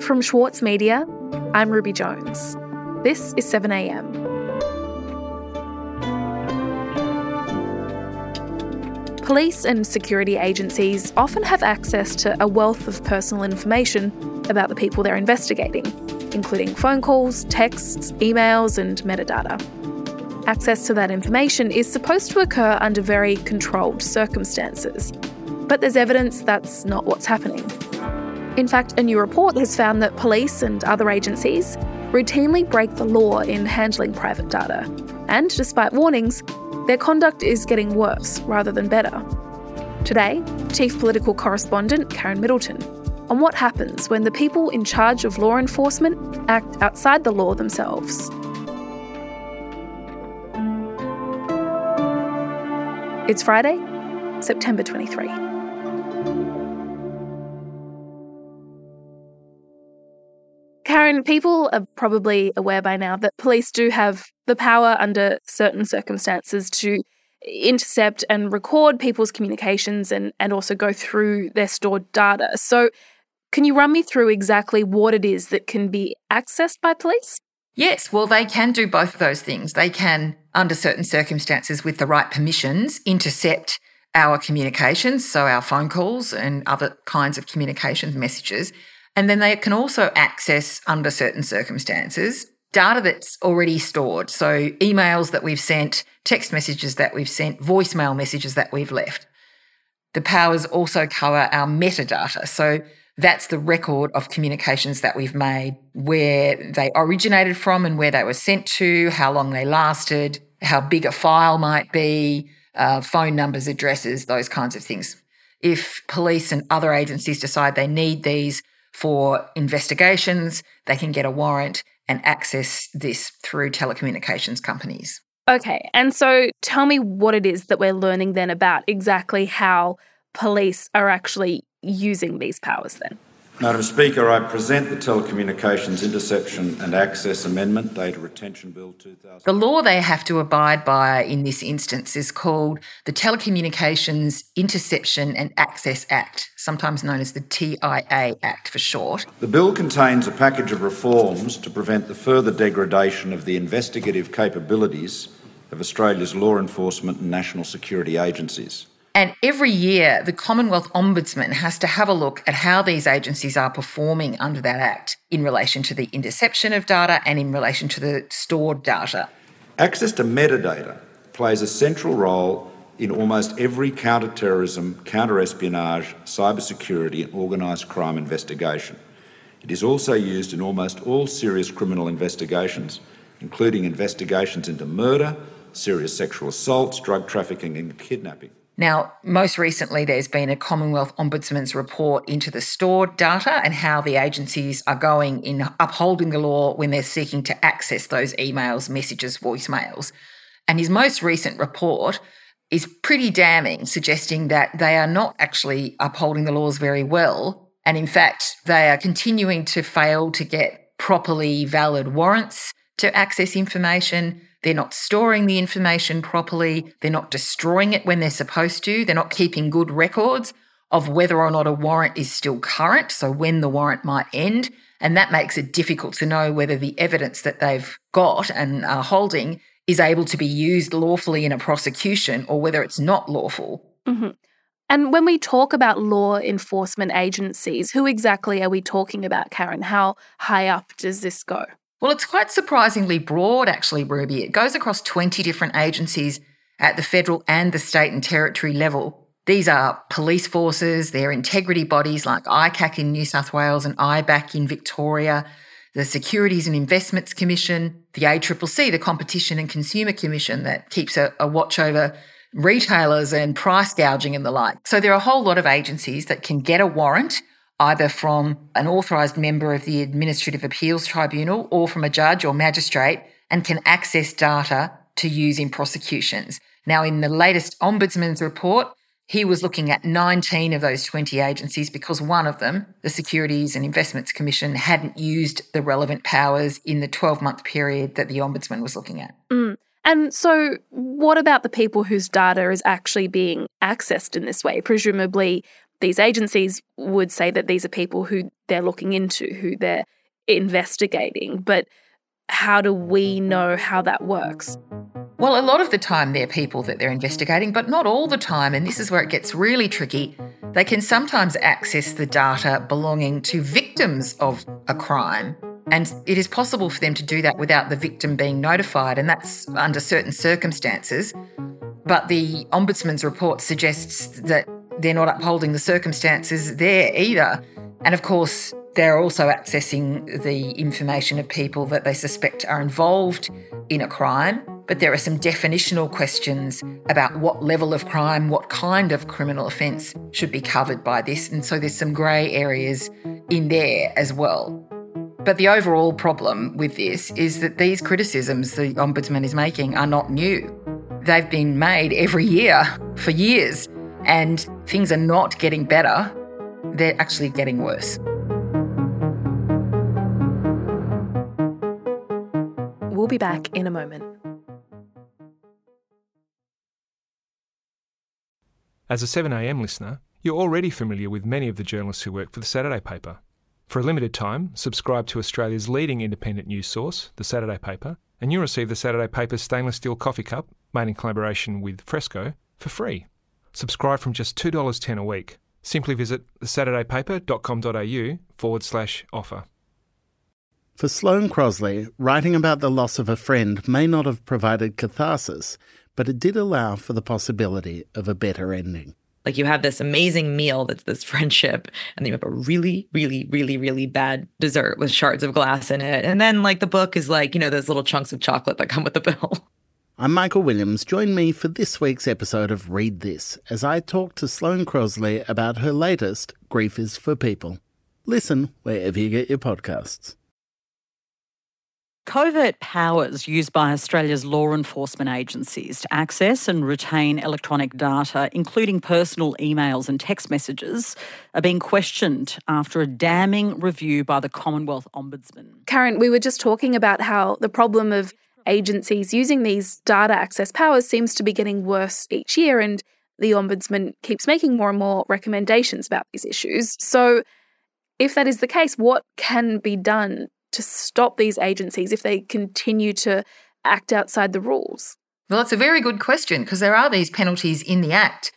From Schwartz Media, I'm Ruby Jones. This is 7am. Police and security agencies often have access to a wealth of personal information about the people they're investigating, including phone calls, texts, emails, and metadata. Access to that information is supposed to occur under very controlled circumstances, but there's evidence that's not what's happening. In fact, a new report has found that police and other agencies routinely break the law in handling private data, and despite warnings, their conduct is getting worse rather than better. Today, Chief Political Correspondent Karen Middleton on what happens when the people in charge of law enforcement act outside the law themselves. It's Friday, September 23. Karen, people are probably aware by now that police do have the power under certain circumstances to intercept and record people's communications and, and also go through their stored data. So, can you run me through exactly what it is that can be accessed by police? Yes, well, they can do both of those things. They can, under certain circumstances, with the right permissions, intercept our communications, so our phone calls and other kinds of communications messages. And then they can also access, under certain circumstances, data that's already stored. So emails that we've sent, text messages that we've sent, voicemail messages that we've left. The powers also cover our metadata. So that's the record of communications that we've made, where they originated from and where they were sent to, how long they lasted, how big a file might be, uh, phone numbers, addresses, those kinds of things. If police and other agencies decide they need these for investigations, they can get a warrant and access this through telecommunications companies. Okay, and so tell me what it is that we're learning then about exactly how police are actually using these powers then? Madam Speaker, I present the Telecommunications Interception and Access Amendment Data Retention Bill 2000. The law they have to abide by in this instance is called the Telecommunications Interception and Access Act, sometimes known as the TIA Act for short. The bill contains a package of reforms to prevent the further degradation of the investigative capabilities of Australia's law enforcement and national security agencies. And every year, the Commonwealth Ombudsman has to have a look at how these agencies are performing under that Act in relation to the interception of data and in relation to the stored data. Access to metadata plays a central role in almost every counter-terrorism, counter-espionage, cybersecurity and organised crime investigation. It is also used in almost all serious criminal investigations, including investigations into murder, serious sexual assaults, drug trafficking and kidnapping. Now, most recently, there's been a Commonwealth Ombudsman's report into the stored data and how the agencies are going in upholding the law when they're seeking to access those emails, messages, voicemails. And his most recent report is pretty damning, suggesting that they are not actually upholding the laws very well. And in fact, they are continuing to fail to get properly valid warrants to access information. They're not storing the information properly. They're not destroying it when they're supposed to. They're not keeping good records of whether or not a warrant is still current, so when the warrant might end. And that makes it difficult to know whether the evidence that they've got and are holding is able to be used lawfully in a prosecution or whether it's not lawful. Mm-hmm. And when we talk about law enforcement agencies, who exactly are we talking about, Karen? How high up does this go? Well, it's quite surprisingly broad, actually, Ruby. It goes across 20 different agencies at the federal and the state and territory level. These are police forces, they're integrity bodies like ICAC in New South Wales and IBAC in Victoria, the Securities and Investments Commission, the ACCC, the Competition and Consumer Commission that keeps a, a watch over retailers and price gouging and the like. So there are a whole lot of agencies that can get a warrant either from an authorised member of the Administrative Appeals Tribunal or from a judge or magistrate and can access data to use in prosecutions. Now, in the latest Ombudsman's report, he was looking at 19 of those 20 agencies because one of them, the Securities and Investments Commission, hadn't used the relevant powers in the 12 month period that the Ombudsman was looking at. Mm. And so, what about the people whose data is actually being accessed in this way? Presumably, these agencies would say that these are people who they're looking into, who they're investigating. But how do we know how that works? Well, a lot of the time they're people that they're investigating, but not all the time. And this is where it gets really tricky. They can sometimes access the data belonging to victims of a crime. And it is possible for them to do that without the victim being notified, and that's under certain circumstances. But the Ombudsman's report suggests that they're not upholding the circumstances there either. And of course, they're also accessing the information of people that they suspect are involved in a crime but there are some definitional questions about what level of crime, what kind of criminal offence should be covered by this. And so there's some grey areas in there as well. But the overall problem with this is that these criticisms the Ombudsman is making are not new. They've been made every year for years, and things are not getting better, they're actually getting worse. We'll be back in a moment. As a 7am listener, you're already familiar with many of the journalists who work for the Saturday paper. For a limited time, subscribe to Australia's leading independent news source, the Saturday paper, and you'll receive the Saturday paper's stainless steel coffee cup, made in collaboration with Fressko, for free. Subscribe from just $2.10 a week. Simply visit thesaturdaypaper.com.au forward slash offer. For Sloane Crosley, writing about the loss of a friend may not have provided catharsis, but it did allow for the possibility of a better ending. Like you have this amazing meal that's this friendship, and then you have a really, really, really, really bad dessert with shards of glass in it. And then, like, the book is like, you know, those little chunks of chocolate that come with the bill. I'm Michael Williams. Join me for this week's episode of Read This as I talk to Sloane Crosley about her latest, Grief is for People. Listen wherever you get your podcasts. Covert powers used by Australia's law enforcement agencies to access and retain electronic data, including personal emails and text messages, are being questioned after a damning review by the Commonwealth Ombudsman. Karen, we were just talking about how the problem of agencies using these data access powers seems to be getting worse each year, and the Ombudsman keeps making more and more recommendations about these issues. So, if that is the case, what can be done to stop these agencies if they continue to act outside the rules? Well, it's a very good question because there are these penalties in the Act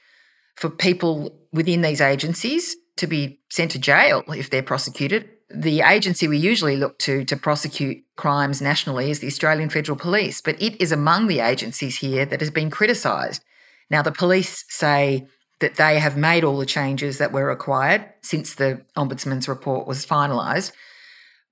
for people within these agencies to be sent to jail if they're prosecuted. The agency we usually look to to prosecute crimes nationally is the Australian Federal Police, but it is among the agencies here that has been criticised. Now, the police say that they have made all the changes that were required since the Ombudsman's report was finalised.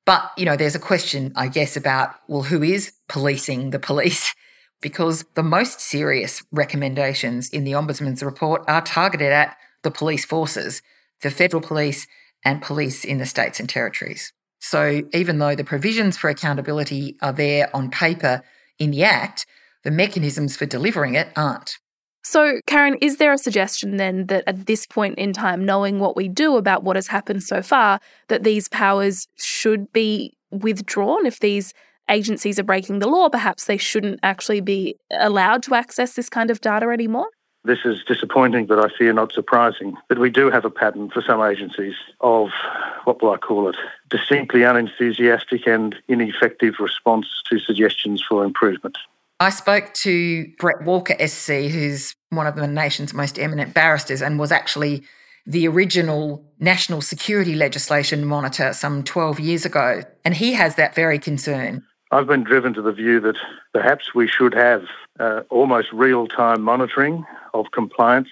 But, you know, there's a question, I guess, about, well, who is policing the police? Because the most serious recommendations in the Ombudsman's report are targeted at the police forces, the federal police and police in the states and territories. So even though the provisions for accountability are there on paper in the Act, the mechanisms for delivering it aren't. So, Karen, is there a suggestion then that at this point in time, knowing what we do about what has happened so far, that these powers should be withdrawn if these agencies are breaking the law? Perhaps they shouldn't actually be allowed to access this kind of data anymore? This is disappointing, but I fear not surprising. But we do have a pattern for some agencies of, what will I call it, distinctly unenthusiastic and ineffective response to suggestions for improvement. I spoke to Bret Walker SC, who's one of the nation's most eminent barristers and was actually the original national security legislation monitor some 12 years ago. And he has that very concern. I've been driven to the view that perhaps we should have uh, almost real time monitoring of compliance,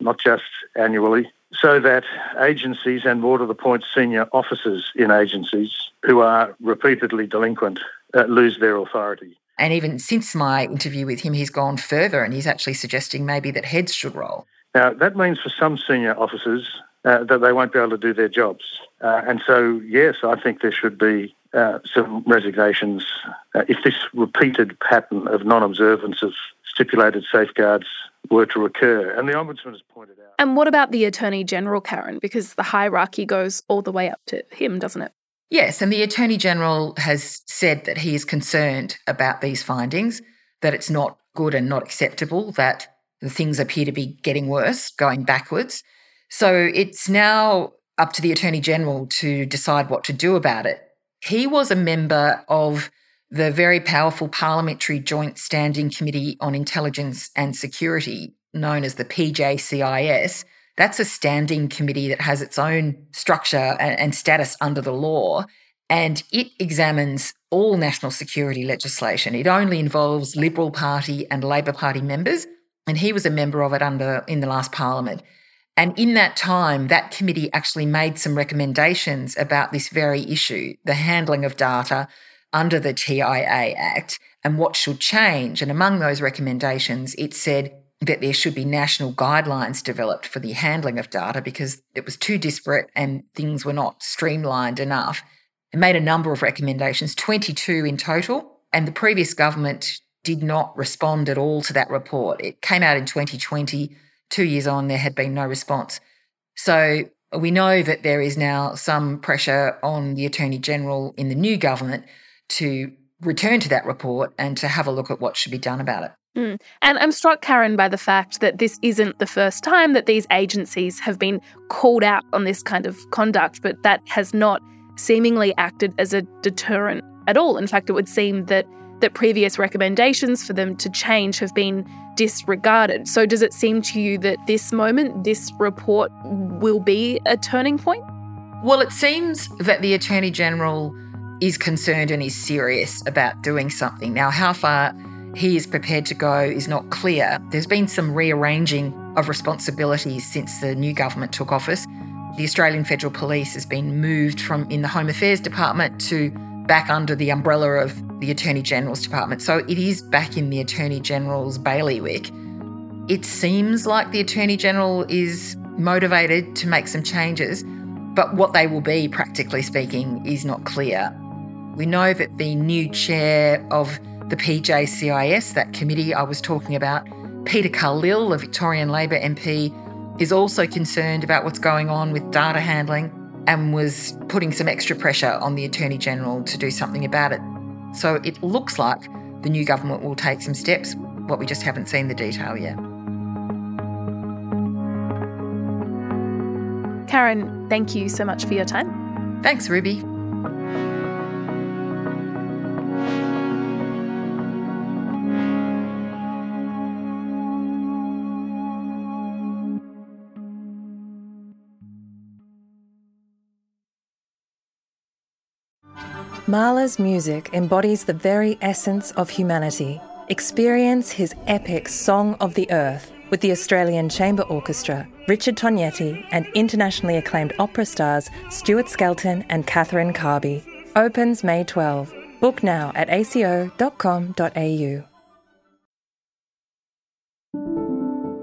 not just annually, so that agencies and more to the point, senior officers in agencies who are repeatedly delinquent uh, lose their authority. And even since my interview with him, he's gone further and he's actually suggesting maybe that heads should roll. Now, that means for some senior officers uh, that they won't be able to do their jobs. Uh, and so, yes, I think there should be uh, some resignations uh, if this repeated pattern of non observance of stipulated safeguards were to occur. And the Ombudsman has pointed out. And what about the Attorney General, Karen? Because the hierarchy goes all the way up to him, doesn't it? Yes, and the Attorney General has said that he is concerned about these findings, that it's not good and not acceptable, that the things appear to be getting worse, going backwards. So it's now up to the Attorney General to decide what to do about it. He was a member of the very powerful Parliamentary Joint Standing Committee on Intelligence and Security, known as the PJCIS. That's a standing committee that has its own structure and status under the law, and it examines all national security legislation. It only involves Liberal Party and Labor Party members, and he was a member of it under in the last parliament. And in that time, that committee actually made some recommendations about this very issue, the handling of data under the TIA Act and what should change. And among those recommendations, it said that there should be national guidelines developed for the handling of data because it was too disparate and things were not streamlined enough. It made a number of recommendations, 22 in total, and the previous government did not respond at all to that report. It came out in 2020. Two years on, there had been no response. So we know that there is now some pressure on the Attorney General in the new government to return to that report and to have a look at what should be done about it. Mm. And I'm struck, Karen, by the fact that this isn't the first time that these agencies have been called out on this kind of conduct, but that has not seemingly acted as a deterrent at all. In fact, it would seem that that previous recommendations for them to change have been disregarded. So, does it seem to you that this moment, this report, will be a turning point? Well, it seems that the Attorney General is concerned and is serious about doing something. Now, how far he is prepared to go is not clear. There's been some rearranging of responsibilities since the new government took office. The Australian Federal Police has been moved from in the Home Affairs Department to back under the umbrella of the Attorney General's Department. So it is back in the Attorney General's bailiwick. It seems like the Attorney General is motivated to make some changes, but what they will be, practically speaking, is not clear. We know that the new chair of the PJCIS, that committee I was talking about, Peter Khalil, a Victorian Labor MP, is also concerned about what's going on with data handling and was putting some extra pressure on the Attorney General to do something about it. So it looks like the new government will take some steps, but we just haven't seen the detail yet. Karen, thank you so much for your time. Thanks, Ruby. Mahler's music embodies the very essence of humanity. Experience his epic Song of the Earth with the Australian Chamber Orchestra, Richard Tognetti, and internationally acclaimed opera stars Stuart Skelton and Catherine Carby. Opens May 12. Book now at aco.com.au.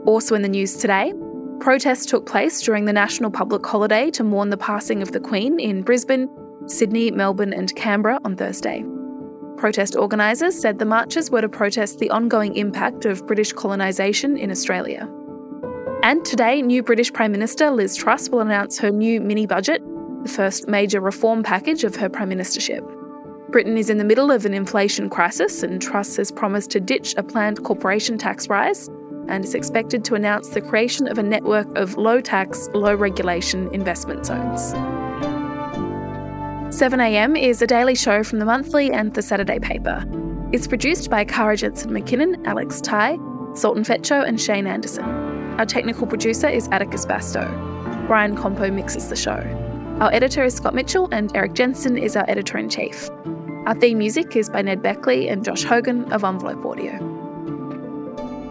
Also in the news today, protests took place during the national public holiday to mourn the passing of the Queen in Brisbane Sydney, Melbourne, and Canberra on Thursday. Protest organisers said the marches were to protest the ongoing impact of British colonisation in Australia. And today, new British Prime Minister Liz Truss will announce her new mini budget, the first major reform package of her prime ministership. Britain is in the middle of an inflation crisis, and Truss has promised to ditch a planned corporation tax rise and is expected to announce the creation of a network of low tax, low regulation investment zones. 7am is a daily show from the monthly and the Saturday paper. It's produced by Kara Jensen-Mackinnon, Alex Tighe, Zoltan Fecso, and Shane Anderson. Our technical producer is Atticus Bastow. Brian Campeau mixes the show. Our editor is Scott Mitchell, and Erik Jensen is our editor in chief. Our theme music is by Ned Beckley and Josh Hogan of Envelope Audio.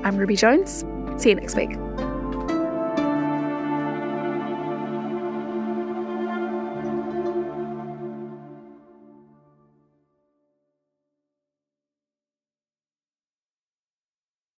I'm Ruby Jones. See you next week.